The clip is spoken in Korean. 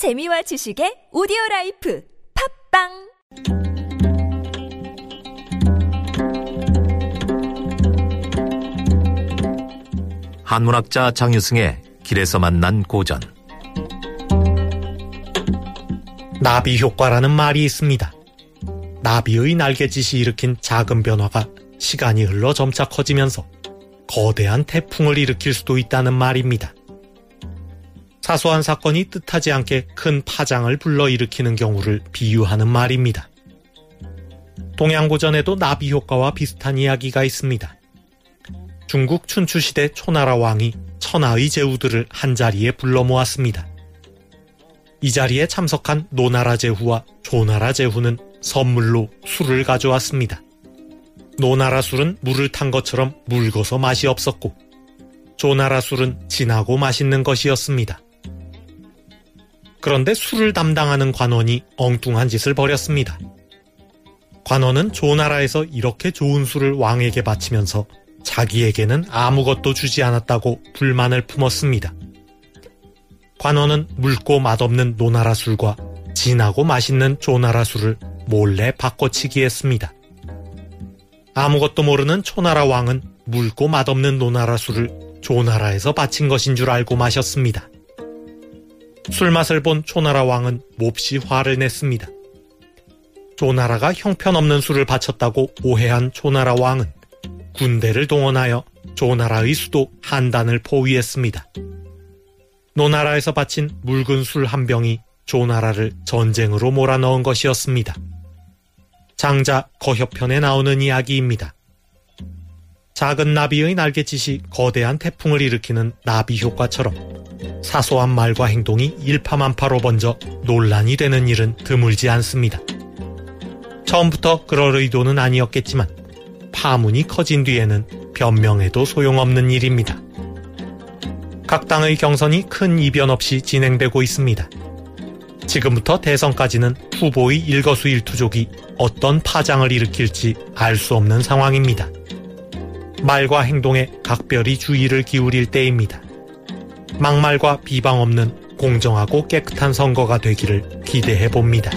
재미와 지식의 오디오 라이프 팟빵 한문학자 장유승의 길에서 만난 고전 나비 효과라는 말이 있습니다. 나비의 날개짓이 일으킨 작은 변화가 시간이 흘러 점차 커지면서 거대한 태풍을 일으킬 수도 있다는 말입니다. 사소한 사건이 뜻하지 않게 큰 파장을 불러일으키는 경우를 비유하는 말입니다. 동양고전에도 나비 효과와 비슷한 이야기가 있습니다. 중국 춘추시대 초나라 왕이 천하의 제후들을 한자리에 불러 모았습니다. 이 자리에 참석한 노나라 제후와 조나라 제후는 선물로 술을 가져왔습니다. 노나라 술은 물을 탄 것처럼 묽어서 맛이 없었고 조나라 술은 진하고 맛있는 것이었습니다. 그런데 술을 담당하는 관원이 엉뚱한 짓을 벌였습니다. 관원은 조나라에서 이렇게 좋은 술을 왕에게 바치면서 자기에게는 아무것도 주지 않았다고 불만을 품었습니다. 관원은 묽고 맛없는 노나라 술과 진하고 맛있는 조나라 술을 몰래 바꿔치기 했습니다. 아무것도 모르는 초나라 왕은 묽고 맛없는 노나라 술을 조나라에서 바친 것인 줄 알고 마셨습니다. 술맛을 본 초나라 왕은 몹시 화를 냈습니다. 조나라가 형편없는 술을 바쳤다고 오해한 초나라 왕은 군대를 동원하여 조나라의 수도 한단을 포위했습니다. 노나라에서 바친 묽은 술 한 병이 조나라를 전쟁으로 몰아넣은 것이었습니다. 장자 거협편에 나오는 이야기입니다. 작은 나비의 날갯짓이 거대한 태풍을 일으키는 나비 효과처럼 사소한 말과 행동이 일파만파로 번져 논란이 되는 일은 드물지 않습니다. 처음부터 그럴 의도는 아니었겠지만 파문이 커진 뒤에는 변명해도 소용없는 일입니다. 각 당의 경선이 큰 이변 없이 진행되고 있습니다. 지금부터 대선까지는 후보의 일거수일투족이 어떤 파장을 일으킬지 알 수 없는 상황입니다. 말과 행동에 각별히 주의를 기울일 때입니다. 막말과 비방 없는 공정하고 깨끗한 선거가 되기를 기대해 봅니다.